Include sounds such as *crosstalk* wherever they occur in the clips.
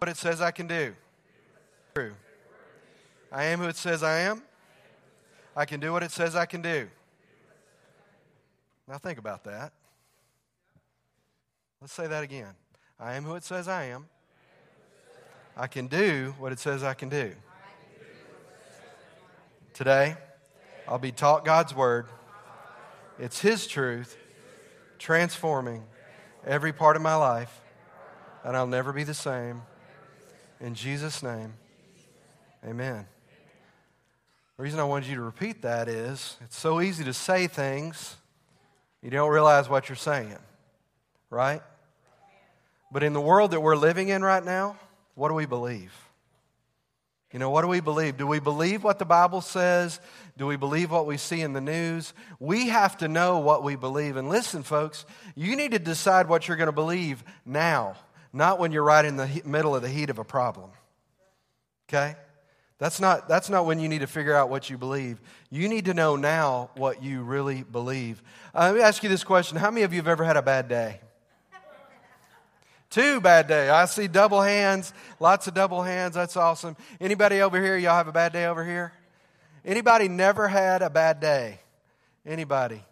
what it says I can do. True. I am who it says I am. I can do what it says I can do. Now think about that. Let's say that again. I am who it says I am. I can do what it says I can do. Today, I'll be taught God's Word. It's His truth transforming every part of my life, and I'll never be the same. In Jesus' name, amen. The reason I wanted you to repeat that is it's so easy to say things, you don't realize what you're saying, right? But in the world that we're living in right now, what do we believe? You know, what do we believe? Do we believe what the Bible says? Do we believe what we see in the news? We have to know what we believe. And listen, folks, you need to decide what you're going to believe now, not when you're right in the middle of the heat of a problem. Okay? That's not, that's not when you need to figure out what you believe. You need to know now what you really believe. Uh, let me ask you this question How many of you have ever had a bad day? Two bad day. I see double hands, lots of double hands. That's awesome. Anybody over here, y'all have a bad day over here? Anybody never had a bad day? Anybody?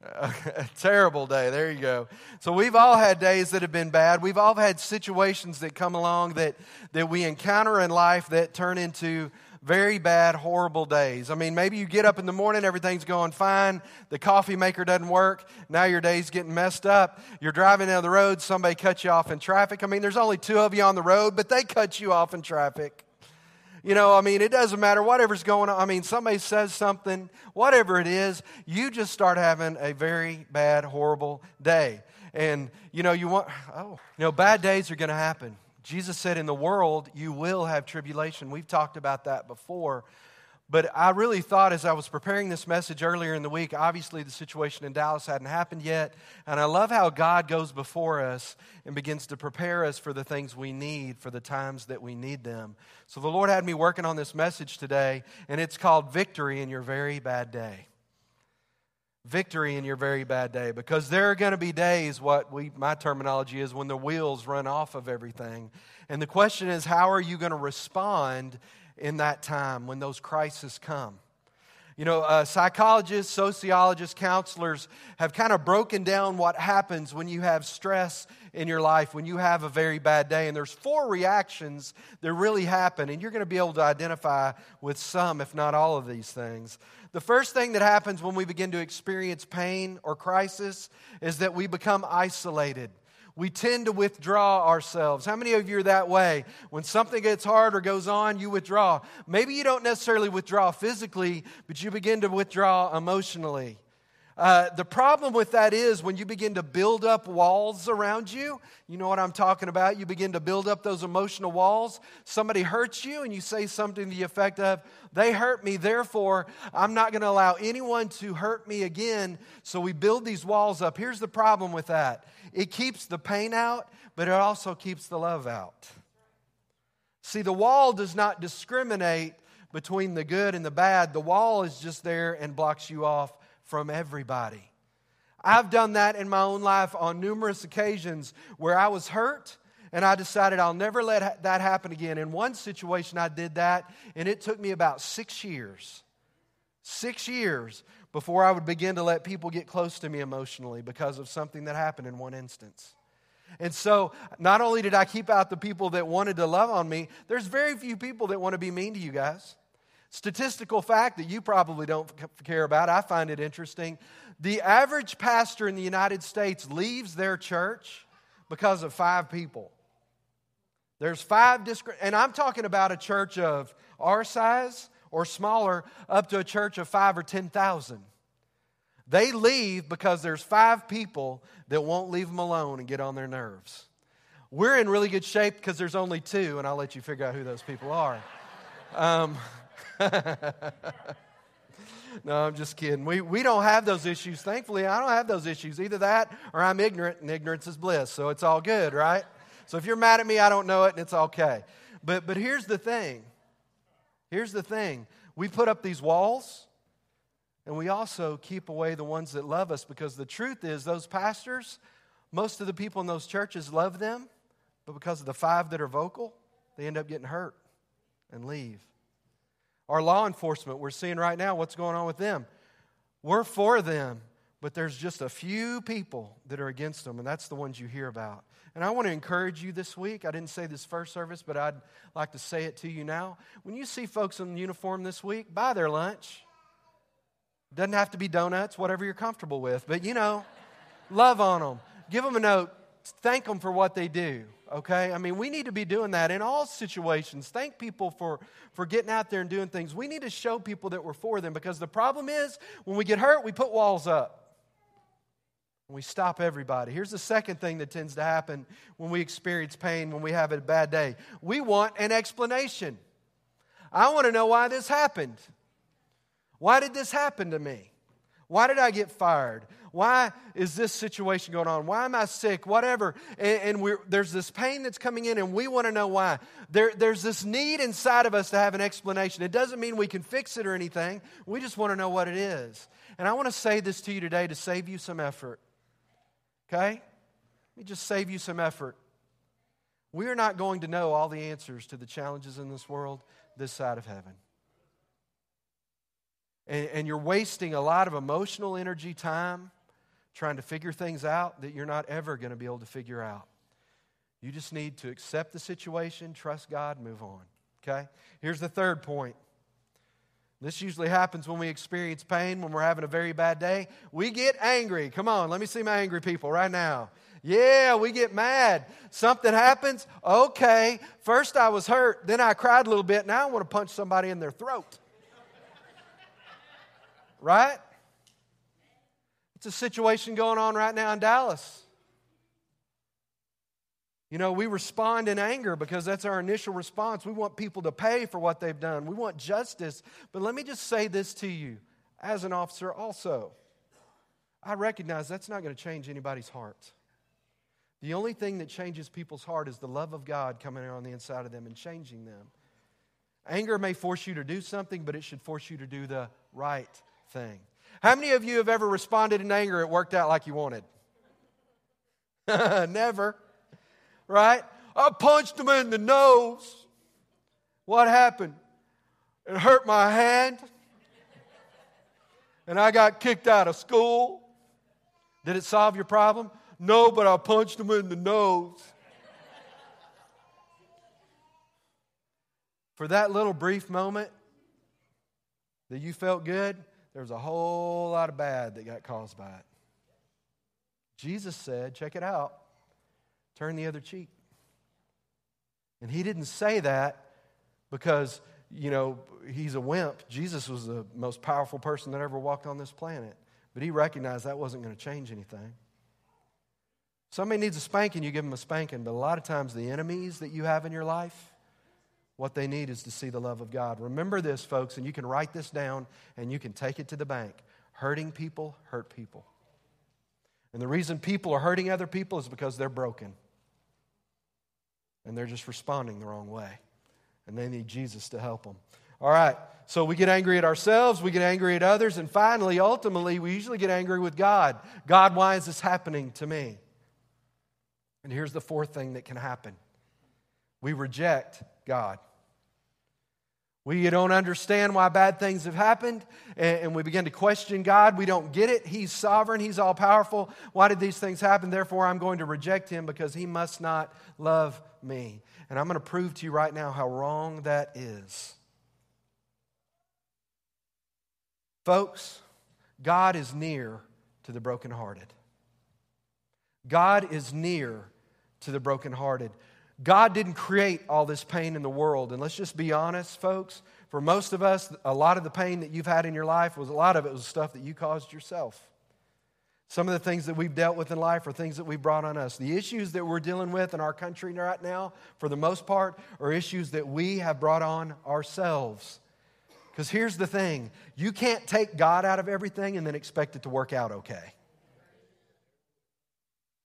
*laughs* a terrible day. There you go. So we've all had days that have been bad. We've all had situations that come along that, that we encounter in life that turn into very bad, horrible days. I mean, maybe you get up in the morning, everything's going fine, the coffee maker doesn't work, now your day's getting messed up. You're driving down the road, somebody cuts you off in traffic. I mean, there's only two of you on the road, but they cut you off in traffic. You know, I mean, it doesn't matter whatever's going on. I mean, somebody says something, whatever it is, you just start having a very bad, horrible day. And, you know, you want, oh, you know, bad days are going to happen. Jesus said, In the world, you will have tribulation. We've talked about that before. But I really thought as I was preparing this message earlier in the week, obviously the situation in Dallas hadn't happened yet. And I love how God goes before us and begins to prepare us for the things we need for the times that we need them. So the Lord had me working on this message today, and it's called Victory in Your Very Bad Day victory in your very bad day because there are going to be days what we my terminology is when the wheels run off of everything and the question is how are you going to respond in that time when those crises come you know uh, psychologists sociologists counselors have kind of broken down what happens when you have stress in your life when you have a very bad day and there's four reactions that really happen and you're going to be able to identify with some if not all of these things the first thing that happens when we begin to experience pain or crisis is that we become isolated. We tend to withdraw ourselves. How many of you are that way? When something gets hard or goes on, you withdraw. Maybe you don't necessarily withdraw physically, but you begin to withdraw emotionally. Uh, the problem with that is when you begin to build up walls around you, you know what I'm talking about? You begin to build up those emotional walls. Somebody hurts you, and you say something to the effect of, They hurt me, therefore, I'm not going to allow anyone to hurt me again. So we build these walls up. Here's the problem with that it keeps the pain out, but it also keeps the love out. See, the wall does not discriminate between the good and the bad, the wall is just there and blocks you off from everybody. I've done that in my own life on numerous occasions where I was hurt and I decided I'll never let that happen again. In one situation, I did that, and it took me about six years. Six years before I would begin to let people get close to me emotionally because of something that happened in one instance. And so, not only did I keep out the people that wanted to love on me, there's very few people that want to be mean to you guys. Statistical fact that you probably don't care about, I find it interesting. The average pastor in the United States leaves their church because of five people. There's five, and I'm talking about a church of our size or smaller, up to a church of five or 10,000. They leave because there's five people that won't leave them alone and get on their nerves. We're in really good shape because there's only two, and I'll let you figure out who those people are. Um, *laughs* no, I'm just kidding. We, we don't have those issues. Thankfully, I don't have those issues. Either that or I'm ignorant, and ignorance is bliss. So it's all good, right? So if you're mad at me, I don't know it, and it's okay. But, but here's the thing here's the thing we put up these walls, and we also keep away the ones that love us because the truth is, those pastors, most of the people in those churches love them, but because of the five that are vocal, they end up getting hurt and leave. Our law enforcement, we're seeing right now what's going on with them. We're for them, but there's just a few people that are against them, and that's the ones you hear about. And I want to encourage you this week. I didn't say this first service, but I'd like to say it to you now. When you see folks in uniform this week, buy their lunch. Doesn't have to be donuts, whatever you're comfortable with, but you know, *laughs* love on them. Give them a note. Thank them for what they do, okay? I mean, we need to be doing that in all situations. Thank people for, for getting out there and doing things. We need to show people that we're for them because the problem is when we get hurt, we put walls up. We stop everybody. Here's the second thing that tends to happen when we experience pain, when we have a bad day. We want an explanation. I want to know why this happened. Why did this happen to me? Why did I get fired? Why is this situation going on? Why am I sick? Whatever. And, and there's this pain that's coming in, and we want to know why. There, there's this need inside of us to have an explanation. It doesn't mean we can fix it or anything. We just want to know what it is. And I want to say this to you today to save you some effort. Okay? Let me just save you some effort. We are not going to know all the answers to the challenges in this world this side of heaven and, and you're wasting a lot of emotional energy, time, trying to figure things out that you're not ever going to be able to figure out. You just need to accept the situation, trust God, move on. Okay? Here's the third point. This usually happens when we experience pain, when we're having a very bad day. We get angry. Come on, let me see my angry people right now. Yeah, we get mad. Something happens. Okay, first I was hurt, then I cried a little bit. Now I want to punch somebody in their throat. Right? It's a situation going on right now in Dallas. You know, we respond in anger because that's our initial response. We want people to pay for what they've done, we want justice. But let me just say this to you as an officer also. I recognize that's not going to change anybody's heart. The only thing that changes people's heart is the love of God coming on the inside of them and changing them. Anger may force you to do something, but it should force you to do the right thing. How many of you have ever responded in anger? It worked out like you wanted. *laughs* Never. Right? I punched him in the nose. What happened? It hurt my hand. And I got kicked out of school. Did it solve your problem? No, but I punched him in the nose. For that little brief moment that you felt good, there was a whole lot of bad that got caused by it. Jesus said, check it out, turn the other cheek. And he didn't say that because, you know, he's a wimp. Jesus was the most powerful person that ever walked on this planet. But he recognized that wasn't going to change anything. Somebody needs a spanking, you give them a spanking. But a lot of times, the enemies that you have in your life, what they need is to see the love of God. Remember this, folks, and you can write this down and you can take it to the bank. Hurting people hurt people. And the reason people are hurting other people is because they're broken. And they're just responding the wrong way. And they need Jesus to help them. All right, so we get angry at ourselves, we get angry at others, and finally, ultimately, we usually get angry with God. God, why is this happening to me? And here's the fourth thing that can happen we reject God. We don't understand why bad things have happened, and we begin to question God. We don't get it. He's sovereign, He's all powerful. Why did these things happen? Therefore, I'm going to reject Him because He must not love me. And I'm going to prove to you right now how wrong that is. Folks, God is near to the brokenhearted. God is near to the brokenhearted. God didn't create all this pain in the world. And let's just be honest, folks. For most of us, a lot of the pain that you've had in your life was a lot of it was stuff that you caused yourself. Some of the things that we've dealt with in life are things that we brought on us. The issues that we're dealing with in our country right now, for the most part, are issues that we have brought on ourselves. Because here's the thing you can't take God out of everything and then expect it to work out okay.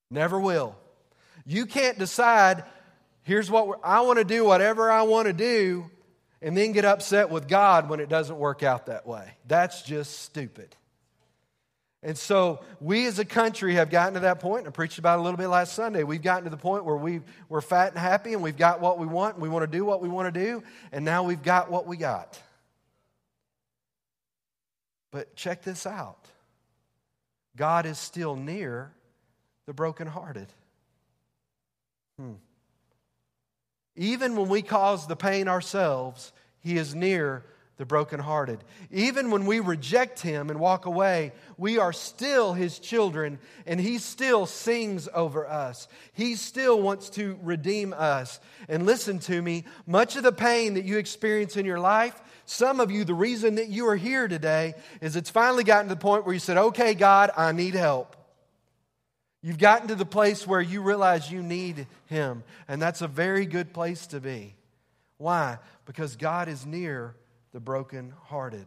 Never will. You can't decide, here's what I want to do, whatever I want to do, and then get upset with God when it doesn't work out that way. That's just stupid. And so we as a country have gotten to that point, and I preached about it a little bit last Sunday. We've gotten to the point where we, we're fat and happy, and we've got what we want, and we want to do what we want to do, and now we've got what we got. But check this out God is still near the brokenhearted. Hmm. Even when we cause the pain ourselves, He is near the brokenhearted. Even when we reject him and walk away, we are still his children, and he still sings over us. He still wants to redeem us. And listen to me much of the pain that you experience in your life, some of you, the reason that you are here today is it's finally gotten to the point where you said, Okay, God, I need help. You've gotten to the place where you realize you need him, and that's a very good place to be. Why? Because God is near the brokenhearted.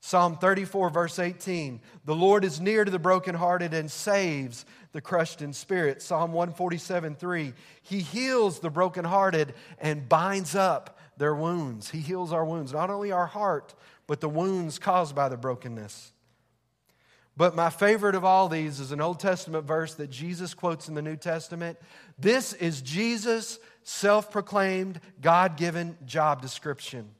Psalm 34, verse 18 The Lord is near to the brokenhearted and saves the crushed in spirit. Psalm 147, 3 He heals the brokenhearted and binds up their wounds. He heals our wounds, not only our heart, but the wounds caused by the brokenness. But my favorite of all these is an Old Testament verse that Jesus quotes in the New Testament. This is Jesus' self proclaimed, God given job description.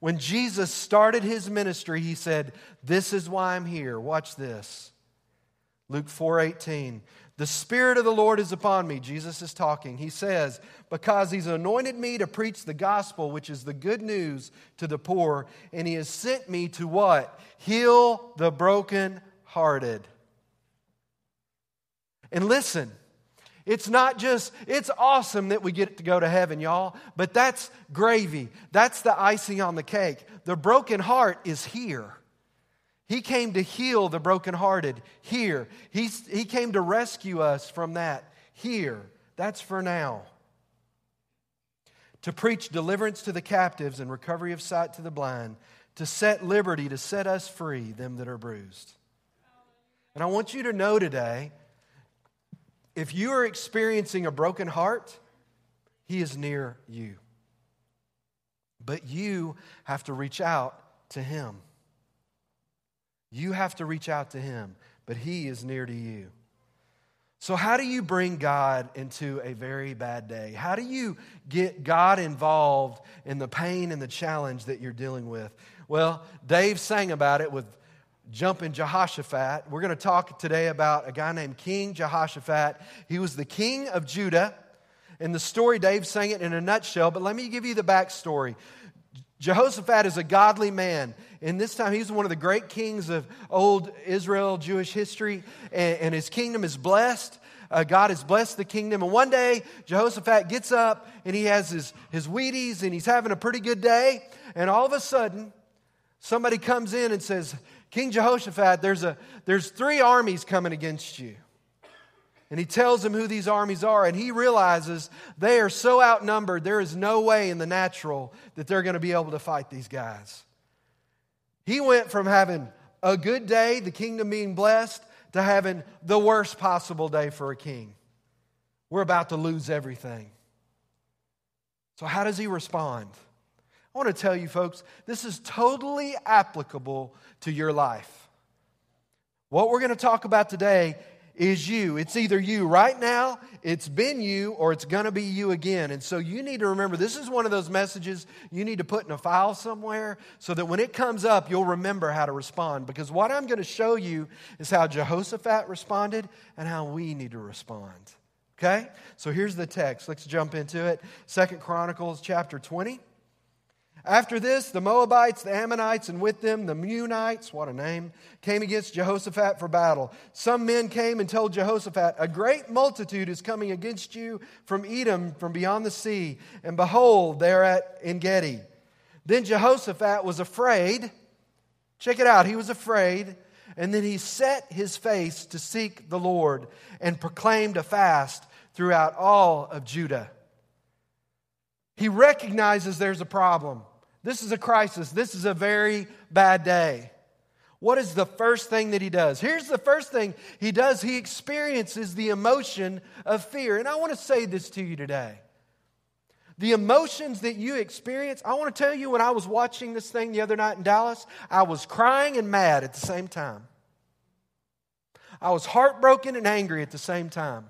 When Jesus started his ministry, he said, This is why I'm here. Watch this. Luke 4:18. The Spirit of the Lord is upon me. Jesus is talking. He says, Because he's anointed me to preach the gospel, which is the good news to the poor, and he has sent me to what? Heal the broken-hearted. And listen, it's not just, it's awesome that we get to go to heaven, y'all, but that's gravy. That's the icing on the cake. The broken heart is here. He came to heal the brokenhearted here. He's, he came to rescue us from that here. That's for now. To preach deliverance to the captives and recovery of sight to the blind, to set liberty, to set us free, them that are bruised. And I want you to know today if you are experiencing a broken heart, He is near you. But you have to reach out to Him. You have to reach out to Him, but He is near to you. So, how do you bring God into a very bad day? How do you get God involved in the pain and the challenge that you're dealing with? Well, Dave sang about it with jumping Jehoshaphat. We're going to talk today about a guy named King Jehoshaphat. He was the king of Judah. In the story, Dave sang it in a nutshell, but let me give you the backstory. Jehoshaphat is a godly man. In this time, he's one of the great kings of old Israel, Jewish history, and, and his kingdom is blessed. Uh, God has blessed the kingdom. And one day, Jehoshaphat gets up and he has his, his Wheaties and he's having a pretty good day. And all of a sudden, somebody comes in and says, King Jehoshaphat, there's, a, there's three armies coming against you. And he tells him who these armies are, and he realizes they are so outnumbered, there is no way in the natural that they're going to be able to fight these guys. He went from having a good day, the kingdom being blessed, to having the worst possible day for a king. We're about to lose everything. So, how does he respond? I want to tell you, folks, this is totally applicable to your life. What we're going to talk about today is you. It's either you right now, it's been you, or it's going to be you again. And so you need to remember this is one of those messages you need to put in a file somewhere so that when it comes up, you'll remember how to respond. Because what I'm going to show you is how Jehoshaphat responded and how we need to respond. Okay? So here's the text. Let's jump into it. Second Chronicles chapter 20. After this, the Moabites, the Ammonites, and with them the Meunites, what a name, came against Jehoshaphat for battle. Some men came and told Jehoshaphat, A great multitude is coming against you from Edom, from beyond the sea, and behold, they're at Engedi. Then Jehoshaphat was afraid. Check it out, he was afraid. And then he set his face to seek the Lord and proclaimed a fast throughout all of Judah. He recognizes there's a problem. This is a crisis. This is a very bad day. What is the first thing that he does? Here's the first thing he does he experiences the emotion of fear. And I want to say this to you today. The emotions that you experience, I want to tell you when I was watching this thing the other night in Dallas, I was crying and mad at the same time. I was heartbroken and angry at the same time.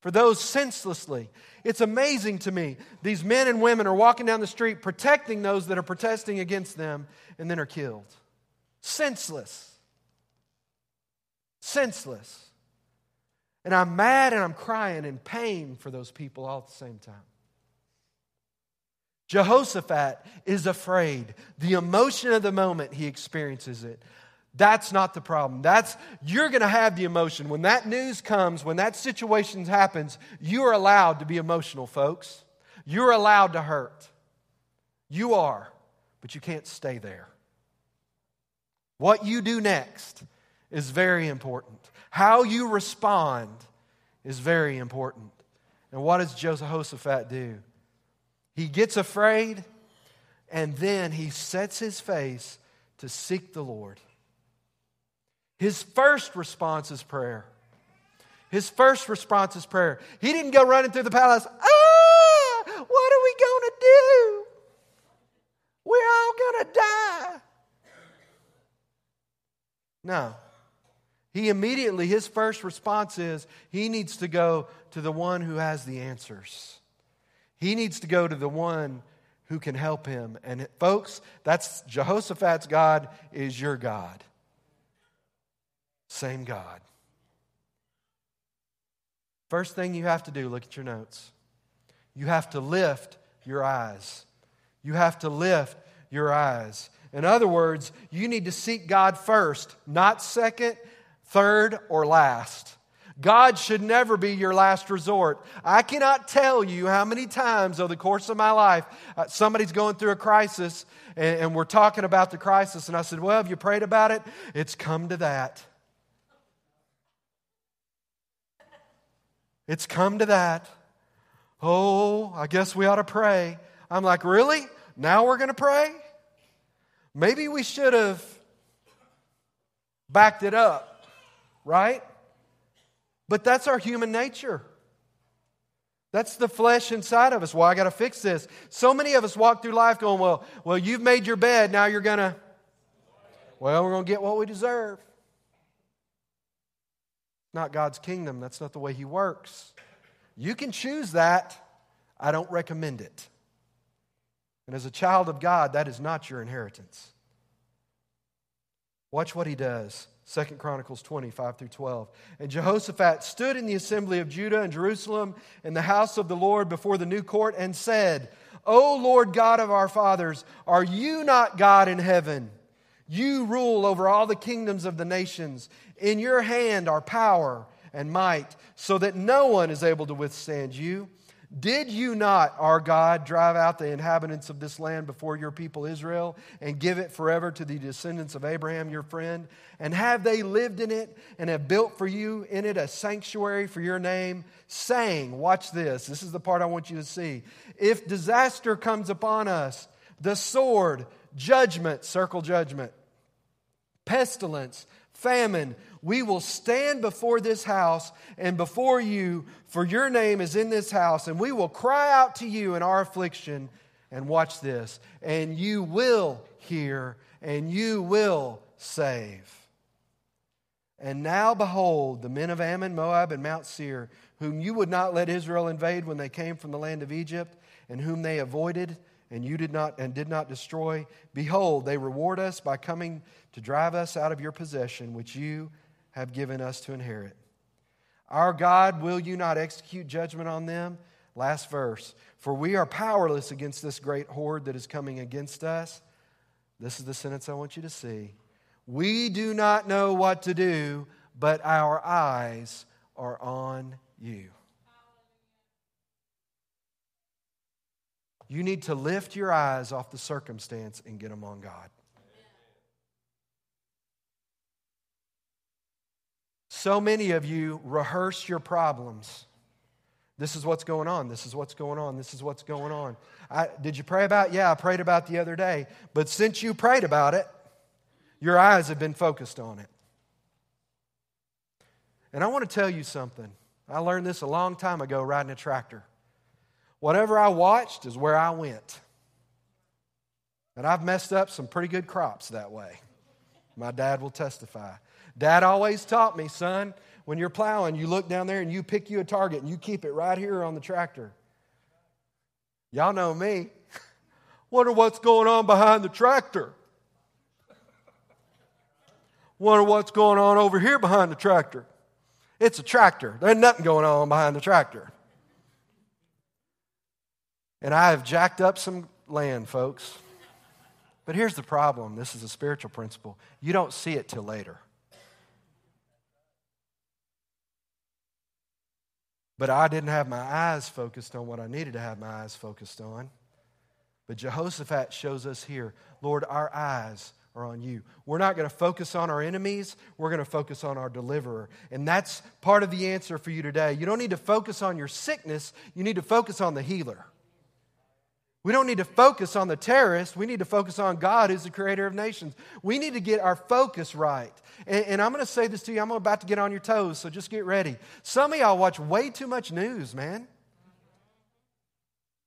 For those senselessly, it's amazing to me. These men and women are walking down the street protecting those that are protesting against them and then are killed. Senseless. Senseless. And I'm mad and I'm crying in pain for those people all at the same time. Jehoshaphat is afraid. The emotion of the moment, he experiences it. That's not the problem. That's you're going to have the emotion when that news comes, when that situation happens, you are allowed to be emotional, folks. You're allowed to hurt. You are, but you can't stay there. What you do next is very important. How you respond is very important. And what does Jehoshaphat do? He gets afraid and then he sets his face to seek the Lord. His first response is prayer. His first response is prayer. He didn't go running through the palace. Ah, what are we going to do? We're all going to die. No. He immediately, his first response is he needs to go to the one who has the answers. He needs to go to the one who can help him. And folks, that's Jehoshaphat's God is your God. Same God. First thing you have to do, look at your notes. You have to lift your eyes. You have to lift your eyes. In other words, you need to seek God first, not second, third, or last. God should never be your last resort. I cannot tell you how many times over the course of my life uh, somebody's going through a crisis and, and we're talking about the crisis, and I said, Well, have you prayed about it? It's come to that. It's come to that. Oh, I guess we ought to pray. I'm like, really? Now we're going to pray? Maybe we should have backed it up, right? But that's our human nature. That's the flesh inside of us. Well, I got to fix this. So many of us walk through life going, well, well, you've made your bed, now you're going to, well, we're going to get what we deserve not God's kingdom. That's not the way He works. You can choose that. I don't recommend it. And as a child of God, that is not your inheritance. Watch what he does. Second Chronicles 25 through 12. And Jehoshaphat stood in the assembly of Judah and Jerusalem in the house of the Lord before the new court and said, O Lord God of our fathers, are you not God in heaven? You rule over all the kingdoms of the nations. In your hand are power and might, so that no one is able to withstand you. Did you not, our God, drive out the inhabitants of this land before your people Israel and give it forever to the descendants of Abraham, your friend? And have they lived in it and have built for you in it a sanctuary for your name, saying, Watch this, this is the part I want you to see. If disaster comes upon us, the sword, judgment, circle judgment, pestilence, famine, we will stand before this house and before you, for your name is in this house, and we will cry out to you in our affliction. And watch this, and you will hear, and you will save. And now behold, the men of Ammon, Moab, and Mount Seir, whom you would not let Israel invade when they came from the land of Egypt, and whom they avoided, and you did not and did not destroy behold they reward us by coming to drive us out of your possession which you have given us to inherit. Our god will you not execute judgment on them? Last verse. For we are powerless against this great horde that is coming against us. This is the sentence i want you to see. We do not know what to do but our eyes are on you. You need to lift your eyes off the circumstance and get them on God. So many of you rehearse your problems. This is what's going on. This is what's going on. This is what's going on. I, did you pray about? Yeah, I prayed about the other day. But since you prayed about it, your eyes have been focused on it. And I want to tell you something. I learned this a long time ago riding a tractor. Whatever I watched is where I went. And I've messed up some pretty good crops that way. My dad will testify. Dad always taught me, son, when you're plowing, you look down there and you pick you a target and you keep it right here on the tractor. Y'all know me. *laughs* Wonder what's going on behind the tractor. Wonder what's going on over here behind the tractor. It's a tractor. There's nothing going on behind the tractor. And I have jacked up some land, folks. But here's the problem this is a spiritual principle. You don't see it till later. But I didn't have my eyes focused on what I needed to have my eyes focused on. But Jehoshaphat shows us here Lord, our eyes are on you. We're not going to focus on our enemies, we're going to focus on our deliverer. And that's part of the answer for you today. You don't need to focus on your sickness, you need to focus on the healer. We don't need to focus on the terrorists. We need to focus on God, who's the creator of nations. We need to get our focus right. And, and I'm going to say this to you. I'm about to get on your toes, so just get ready. Some of y'all watch way too much news, man.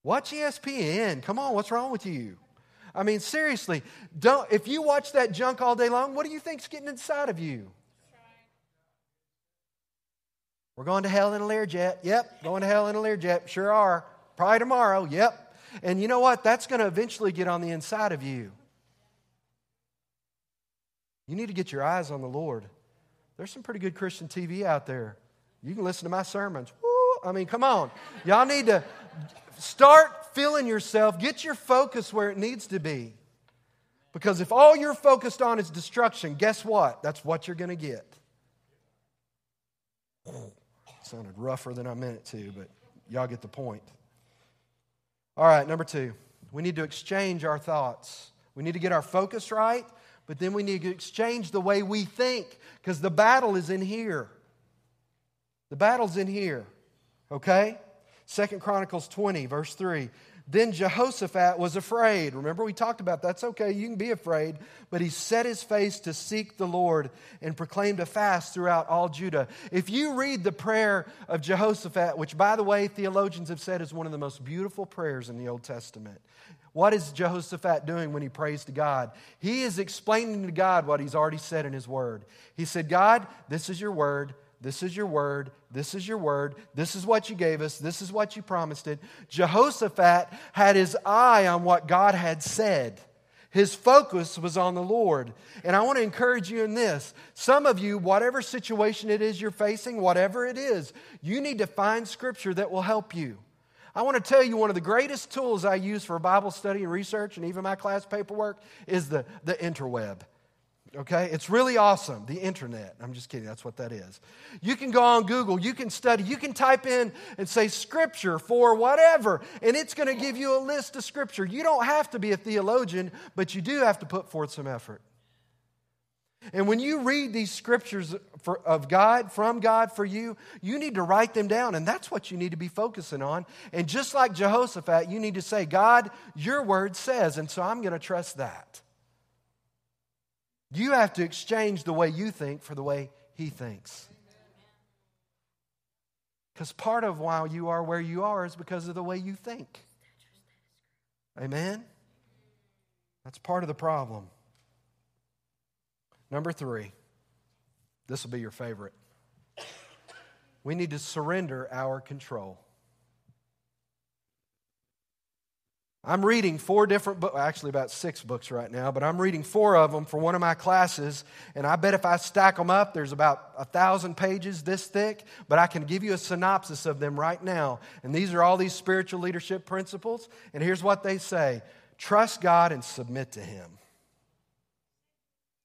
Watch ESPN. Come on, what's wrong with you? I mean, seriously, don't, if you watch that junk all day long, what do you think's getting inside of you? We're going to hell in a Learjet. Yep, going to hell in a Learjet. Sure are. Probably tomorrow. Yep. And you know what? That's going to eventually get on the inside of you. You need to get your eyes on the Lord. There's some pretty good Christian TV out there. You can listen to my sermons. Woo! I mean, come on. Y'all need to start filling yourself, get your focus where it needs to be. Because if all you're focused on is destruction, guess what? That's what you're going to get. Sounded rougher than I meant it to, but y'all get the point. All right, number two, we need to exchange our thoughts. We need to get our focus right, but then we need to exchange the way we think because the battle is in here. The battle's in here, okay? Second Chronicles 20, verse 3. Then Jehoshaphat was afraid. Remember, we talked about that's okay, you can be afraid. But he set his face to seek the Lord and proclaimed a fast throughout all Judah. If you read the prayer of Jehoshaphat, which, by the way, theologians have said is one of the most beautiful prayers in the Old Testament, what is Jehoshaphat doing when he prays to God? He is explaining to God what he's already said in his word. He said, God, this is your word. This is your word. This is your word. This is what you gave us. This is what you promised it. Jehoshaphat had his eye on what God had said. His focus was on the Lord. And I want to encourage you in this. Some of you, whatever situation it is you're facing, whatever it is, you need to find scripture that will help you. I want to tell you one of the greatest tools I use for Bible study and research and even my class paperwork is the, the interweb. Okay? It's really awesome. The internet. I'm just kidding. That's what that is. You can go on Google. You can study. You can type in and say scripture for whatever, and it's going to give you a list of scripture. You don't have to be a theologian, but you do have to put forth some effort. And when you read these scriptures for, of God, from God for you, you need to write them down. And that's what you need to be focusing on. And just like Jehoshaphat, you need to say, God, your word says, and so I'm going to trust that. You have to exchange the way you think for the way he thinks. Because part of why you are where you are is because of the way you think. Amen? That's part of the problem. Number three, this will be your favorite. We need to surrender our control. I'm reading four different books, actually about six books right now, but I'm reading four of them for one of my classes. And I bet if I stack them up, there's about a thousand pages this thick, but I can give you a synopsis of them right now. And these are all these spiritual leadership principles. And here's what they say trust God and submit to Him.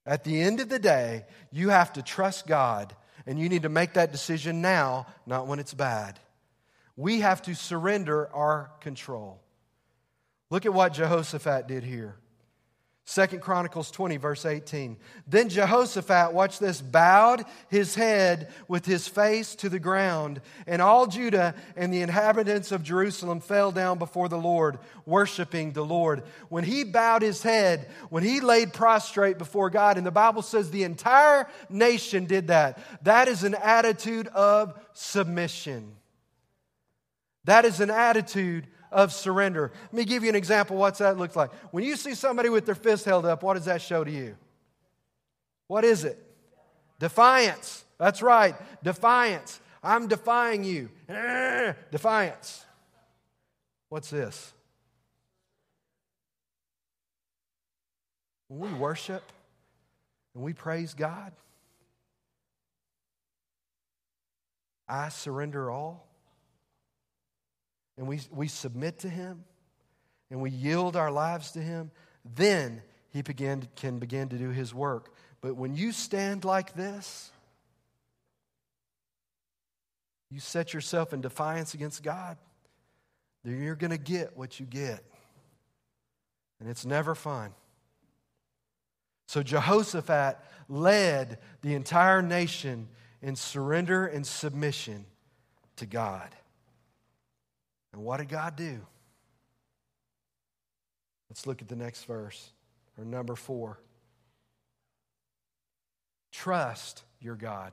At the end of the day, you have to trust God, and you need to make that decision now, not when it's bad. We have to surrender our control. Look at what Jehoshaphat did here. Second Chronicles 20, verse 18. Then Jehoshaphat, watch this, bowed his head with his face to the ground, and all Judah and the inhabitants of Jerusalem fell down before the Lord, worshiping the Lord. When he bowed his head, when he laid prostrate before God, and the Bible says the entire nation did that, that is an attitude of submission. That is an attitude of surrender. Let me give you an example what's that looks like. When you see somebody with their fist held up, what does that show to you? What is it? Defiance. That's right. Defiance. I'm defying you. *laughs* Defiance. What's this? When we worship and we praise God, I surrender all, and we, we submit to Him, and we yield our lives to Him, then He begin, can begin to do His work. But when you stand like this, you set yourself in defiance against God, then you're going to get what you get. And it's never fun. So Jehoshaphat led the entire nation in surrender and submission to God. And what did God do? Let's look at the next verse, or number four. Trust your God.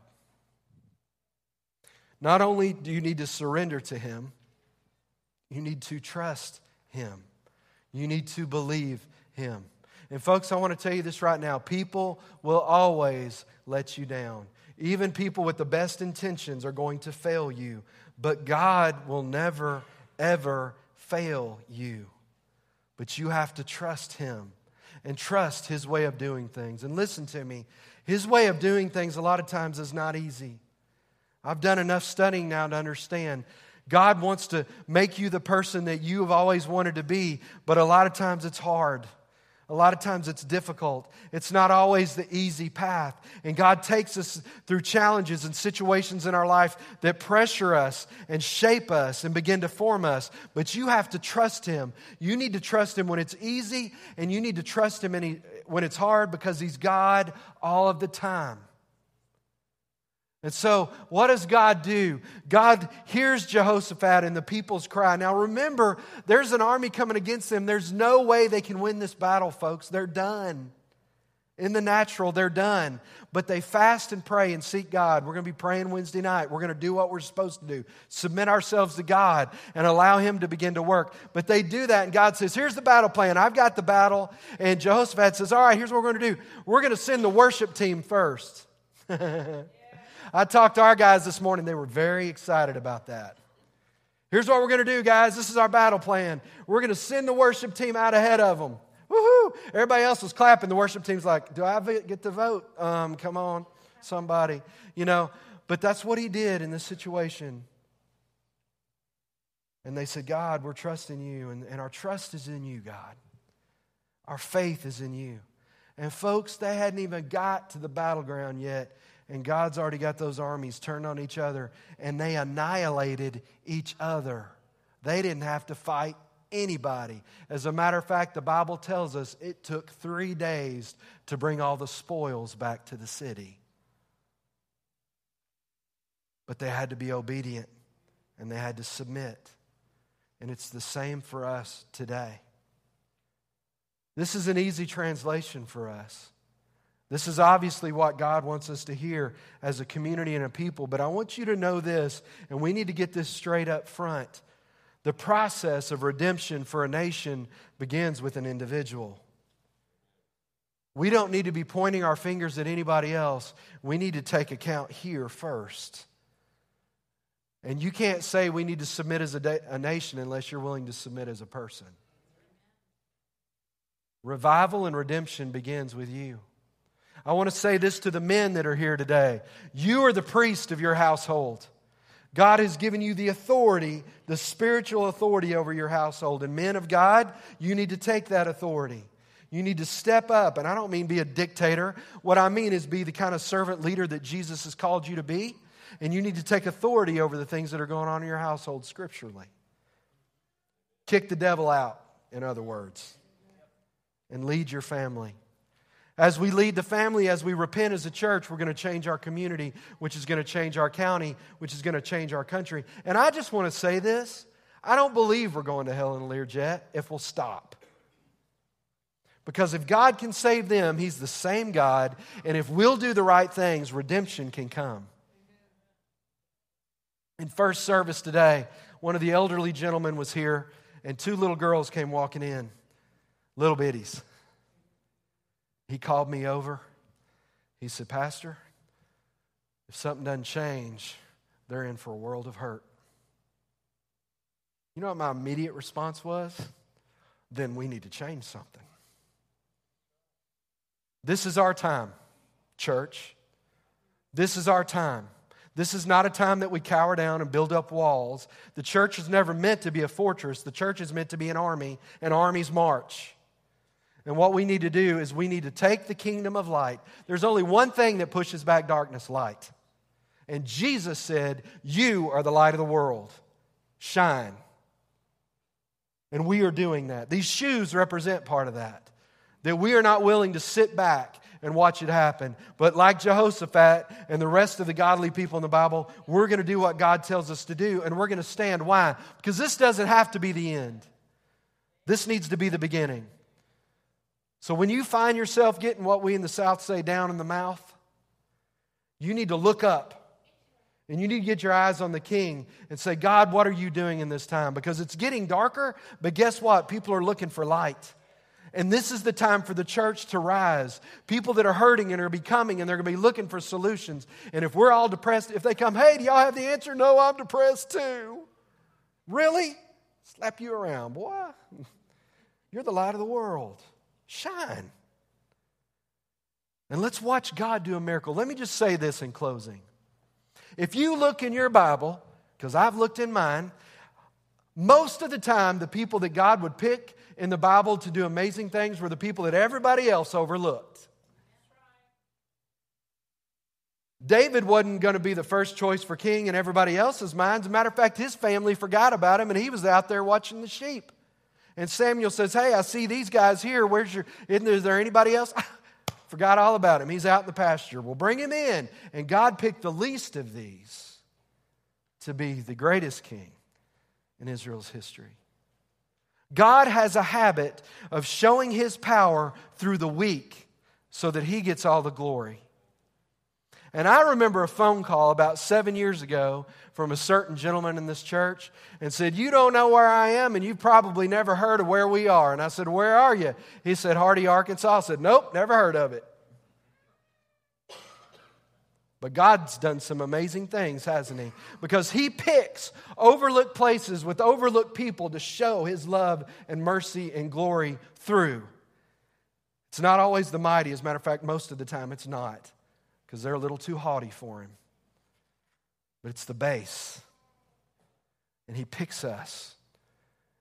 Not only do you need to surrender to Him, you need to trust Him. You need to believe Him. And, folks, I want to tell you this right now people will always let you down. Even people with the best intentions are going to fail you, but God will never, ever fail you. But you have to trust Him and trust His way of doing things. And listen to me, His way of doing things a lot of times is not easy. I've done enough studying now to understand God wants to make you the person that you have always wanted to be, but a lot of times it's hard. A lot of times it's difficult. It's not always the easy path. And God takes us through challenges and situations in our life that pressure us and shape us and begin to form us. But you have to trust Him. You need to trust Him when it's easy, and you need to trust Him when it's hard because He's God all of the time. And so, what does God do? God hears Jehoshaphat and the people's cry. Now, remember, there's an army coming against them. There's no way they can win this battle, folks. They're done. In the natural, they're done. But they fast and pray and seek God. We're going to be praying Wednesday night. We're going to do what we're supposed to do submit ourselves to God and allow Him to begin to work. But they do that, and God says, Here's the battle plan. I've got the battle. And Jehoshaphat says, All right, here's what we're going to do. We're going to send the worship team first. *laughs* I talked to our guys this morning. They were very excited about that. Here's what we're going to do, guys. This is our battle plan. We're going to send the worship team out ahead of them. Woohoo! Everybody else was clapping. The worship team's like, Do I get to vote? Um, come on, somebody. You know, but that's what he did in this situation. And they said, God, we're trusting you, and, and our trust is in you, God. Our faith is in you. And folks, they hadn't even got to the battleground yet, and God's already got those armies turned on each other, and they annihilated each other. They didn't have to fight anybody. As a matter of fact, the Bible tells us it took three days to bring all the spoils back to the city. But they had to be obedient and they had to submit. And it's the same for us today. This is an easy translation for us. This is obviously what God wants us to hear as a community and a people, but I want you to know this, and we need to get this straight up front. The process of redemption for a nation begins with an individual. We don't need to be pointing our fingers at anybody else. We need to take account here first. And you can't say we need to submit as a, da- a nation unless you're willing to submit as a person. Revival and redemption begins with you. I want to say this to the men that are here today. You are the priest of your household. God has given you the authority, the spiritual authority over your household. And men of God, you need to take that authority. You need to step up. And I don't mean be a dictator. What I mean is be the kind of servant leader that Jesus has called you to be. And you need to take authority over the things that are going on in your household scripturally. Kick the devil out, in other words, and lead your family. As we lead the family, as we repent as a church, we're going to change our community, which is going to change our county, which is going to change our country. And I just want to say this I don't believe we're going to hell in a Learjet if we'll stop. Because if God can save them, He's the same God. And if we'll do the right things, redemption can come. In first service today, one of the elderly gentlemen was here, and two little girls came walking in, little bitties. He called me over. He said, Pastor, if something doesn't change, they're in for a world of hurt. You know what my immediate response was? Then we need to change something. This is our time, church. This is our time. This is not a time that we cower down and build up walls. The church is never meant to be a fortress. The church is meant to be an army, and armies march. And what we need to do is we need to take the kingdom of light. There's only one thing that pushes back darkness light. And Jesus said, You are the light of the world. Shine. And we are doing that. These shoes represent part of that. That we are not willing to sit back and watch it happen. But like Jehoshaphat and the rest of the godly people in the Bible, we're going to do what God tells us to do and we're going to stand. Why? Because this doesn't have to be the end, this needs to be the beginning. So when you find yourself getting what we in the South say down in the mouth, you need to look up. And you need to get your eyes on the king and say, God, what are you doing in this time? Because it's getting darker, but guess what? People are looking for light. And this is the time for the church to rise. People that are hurting and are becoming, and they're going to be looking for solutions. And if we're all depressed, if they come, hey, do y'all have the answer? No, I'm depressed too. Really? Slap you around, boy. *laughs* You're the light of the world. Shine. And let's watch God do a miracle. Let me just say this in closing. If you look in your Bible, because I've looked in mine, most of the time, the people that God would pick in the Bible to do amazing things were the people that everybody else overlooked. David wasn't going to be the first choice for king in everybody else's minds. As a matter of fact, his family forgot about him and he was out there watching the sheep. And Samuel says, Hey, I see these guys here. Where's your, isn't there, is there anybody else? *laughs* forgot all about him. He's out in the pasture. We'll bring him in. And God picked the least of these to be the greatest king in Israel's history. God has a habit of showing his power through the weak so that he gets all the glory. And I remember a phone call about seven years ago from a certain gentleman in this church and said, You don't know where I am, and you've probably never heard of where we are. And I said, Where are you? He said, Hardy, Arkansas. I said, Nope, never heard of it. But God's done some amazing things, hasn't He? Because He picks overlooked places with overlooked people to show His love and mercy and glory through. It's not always the mighty. As a matter of fact, most of the time it's not, because they're a little too haughty for Him. But it's the base. And He picks us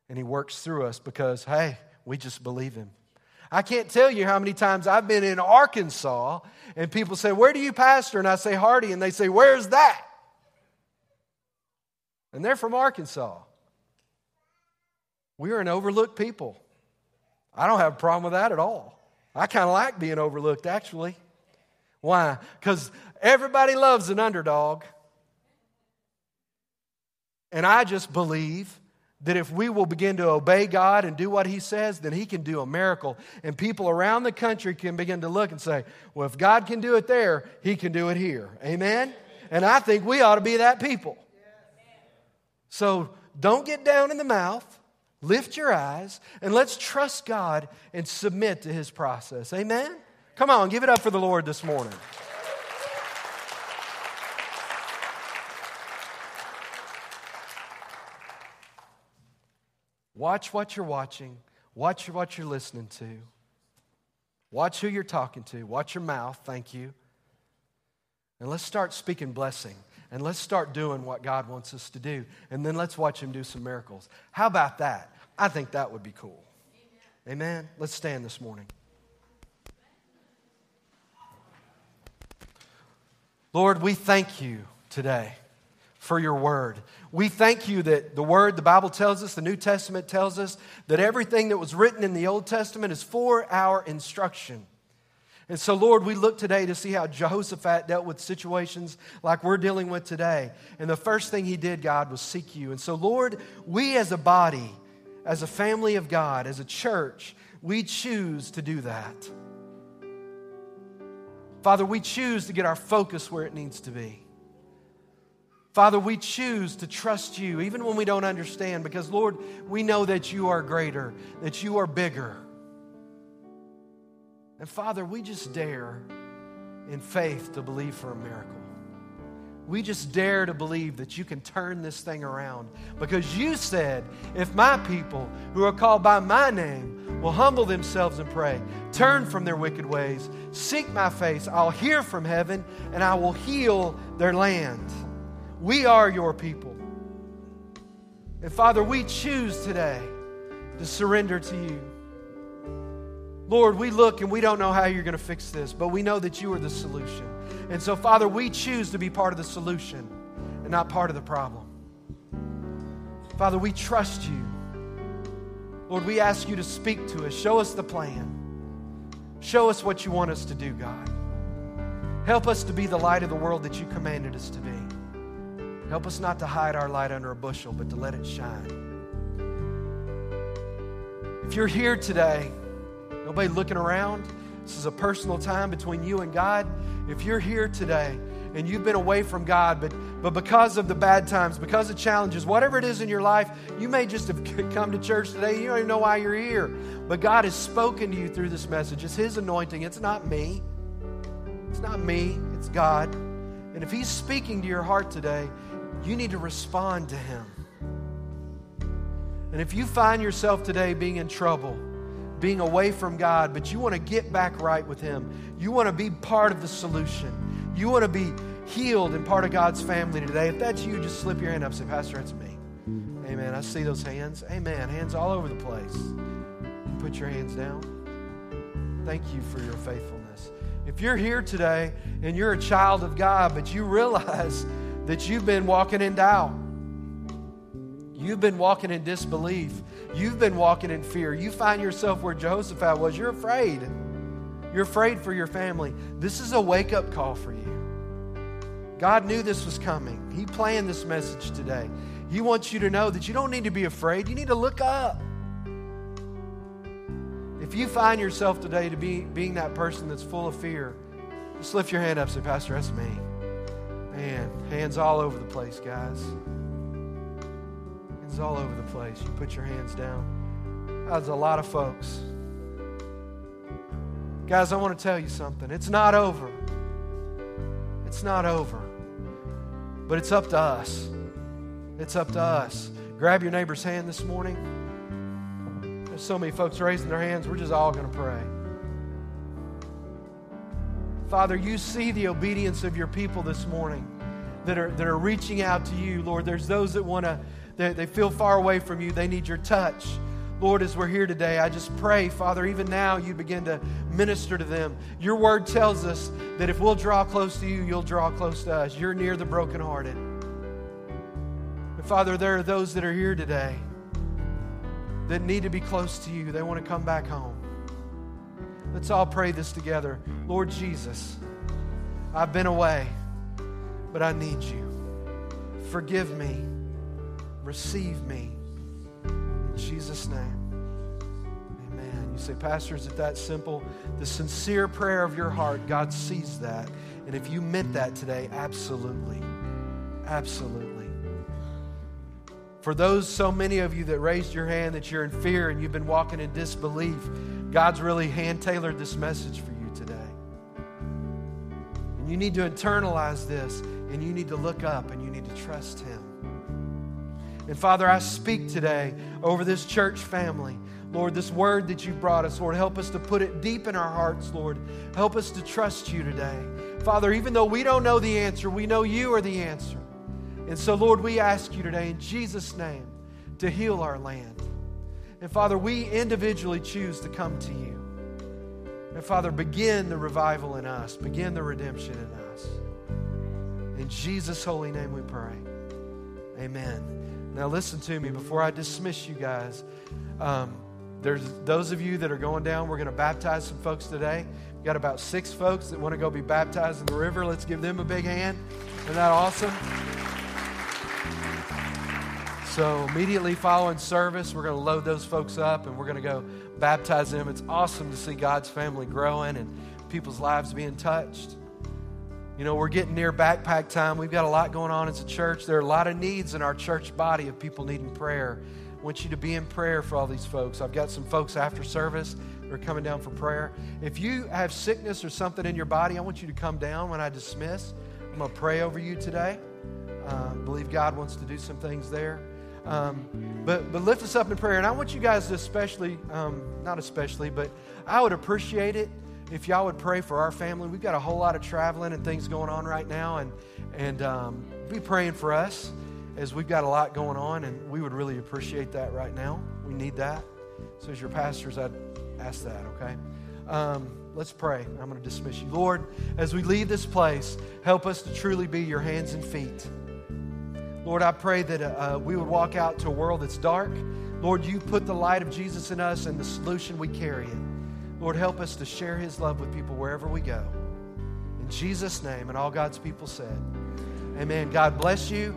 and He works through us because, hey, we just believe Him. I can't tell you how many times I've been in Arkansas and people say, Where do you pastor? And I say, Hardy. And they say, Where's that? And they're from Arkansas. We are an overlooked people. I don't have a problem with that at all. I kind of like being overlooked, actually. Why? Because everybody loves an underdog. And I just believe that if we will begin to obey God and do what He says, then He can do a miracle. And people around the country can begin to look and say, well, if God can do it there, He can do it here. Amen? And I think we ought to be that people. So don't get down in the mouth, lift your eyes, and let's trust God and submit to His process. Amen? Come on, give it up for the Lord this morning. Watch what you're watching. Watch what you're listening to. Watch who you're talking to. Watch your mouth. Thank you. And let's start speaking blessing. And let's start doing what God wants us to do. And then let's watch Him do some miracles. How about that? I think that would be cool. Amen. Amen. Let's stand this morning. Lord, we thank you today for your word. We thank you that the word, the Bible tells us, the New Testament tells us, that everything that was written in the Old Testament is for our instruction. And so, Lord, we look today to see how Jehoshaphat dealt with situations like we're dealing with today. And the first thing he did, God, was seek you. And so, Lord, we as a body, as a family of God, as a church, we choose to do that. Father, we choose to get our focus where it needs to be. Father, we choose to trust you even when we don't understand because, Lord, we know that you are greater, that you are bigger. And Father, we just dare in faith to believe for a miracle. We just dare to believe that you can turn this thing around because you said, if my people who are called by my name will humble themselves and pray, turn from their wicked ways, seek my face, I'll hear from heaven and I will heal their land. We are your people. And Father, we choose today to surrender to you. Lord, we look and we don't know how you're going to fix this, but we know that you are the solution. And so, Father, we choose to be part of the solution and not part of the problem. Father, we trust you. Lord, we ask you to speak to us. Show us the plan. Show us what you want us to do, God. Help us to be the light of the world that you commanded us to be. Help us not to hide our light under a bushel, but to let it shine. If you're here today, nobody looking around, this is a personal time between you and God. If you're here today and you've been away from God, but, but because of the bad times, because of challenges, whatever it is in your life, you may just have *laughs* come to church today. You don't even know why you're here. But God has spoken to you through this message. It's His anointing, it's not me. It's not me, it's God. And if He's speaking to your heart today, you need to respond to Him. And if you find yourself today being in trouble, being away from God, but you want to get back right with Him, you want to be part of the solution, you want to be healed and part of God's family today, if that's you, just slip your hand up say, Pastor, that's me. Amen. I see those hands. Amen. Hands all over the place. Put your hands down. Thank you for your faithfulness. If you're here today and you're a child of God, but you realize *laughs* that you've been walking in doubt, You've been walking in disbelief. You've been walking in fear. You find yourself where Jehoshaphat was. You're afraid. You're afraid for your family. This is a wake up call for you. God knew this was coming. He planned this message today. He wants you to know that you don't need to be afraid. You need to look up. If you find yourself today to be being that person that's full of fear, just lift your hand up say, Pastor, that's me. Man, hands all over the place, guys all over the place. You put your hands down. That's a lot of folks. Guys, I want to tell you something. It's not over. It's not over. But it's up to us. It's up to us. Grab your neighbor's hand this morning. There's so many folks raising their hands. We're just all going to pray. Father, you see the obedience of your people this morning that are, that are reaching out to you, Lord. There's those that want to they, they feel far away from you. They need your touch. Lord, as we're here today, I just pray, Father, even now you begin to minister to them. Your word tells us that if we'll draw close to you, you'll draw close to us. You're near the brokenhearted. And Father, there are those that are here today that need to be close to you. They want to come back home. Let's all pray this together. Lord Jesus, I've been away, but I need you. Forgive me receive me. In Jesus' name. Amen. You say, Pastor, is it that simple? The sincere prayer of your heart, God sees that. And if you meant that today, absolutely. Absolutely. For those so many of you that raised your hand that you're in fear and you've been walking in disbelief, God's really hand tailored this message for you today. And you need to internalize this and you need to look up and you need to trust Him. And Father, I speak today over this church family. Lord, this word that you brought us, Lord, help us to put it deep in our hearts, Lord. Help us to trust you today. Father, even though we don't know the answer, we know you are the answer. And so, Lord, we ask you today in Jesus' name to heal our land. And Father, we individually choose to come to you. And Father, begin the revival in us, begin the redemption in us. In Jesus' holy name we pray. Amen. Now, listen to me before I dismiss you guys. Um, there's those of you that are going down. We're going to baptize some folks today. We've got about six folks that want to go be baptized in the river. Let's give them a big hand. Isn't that awesome? So, immediately following service, we're going to load those folks up and we're going to go baptize them. It's awesome to see God's family growing and people's lives being touched. You know, we're getting near backpack time. We've got a lot going on as a church. There are a lot of needs in our church body of people needing prayer. I want you to be in prayer for all these folks. I've got some folks after service. They're are coming down for prayer. If you have sickness or something in your body, I want you to come down when I dismiss. I'm going to pray over you today. Uh, believe God wants to do some things there. Um, but, but lift us up in prayer. And I want you guys to especially, um, not especially, but I would appreciate it if y'all would pray for our family. We've got a whole lot of traveling and things going on right now. And, and um, be praying for us as we've got a lot going on. And we would really appreciate that right now. We need that. So, as your pastors, I'd ask that, okay? Um, let's pray. I'm going to dismiss you. Lord, as we leave this place, help us to truly be your hands and feet. Lord, I pray that uh, we would walk out to a world that's dark. Lord, you put the light of Jesus in us and the solution we carry it. Lord, help us to share his love with people wherever we go. In Jesus' name, and all God's people said, Amen. God bless you.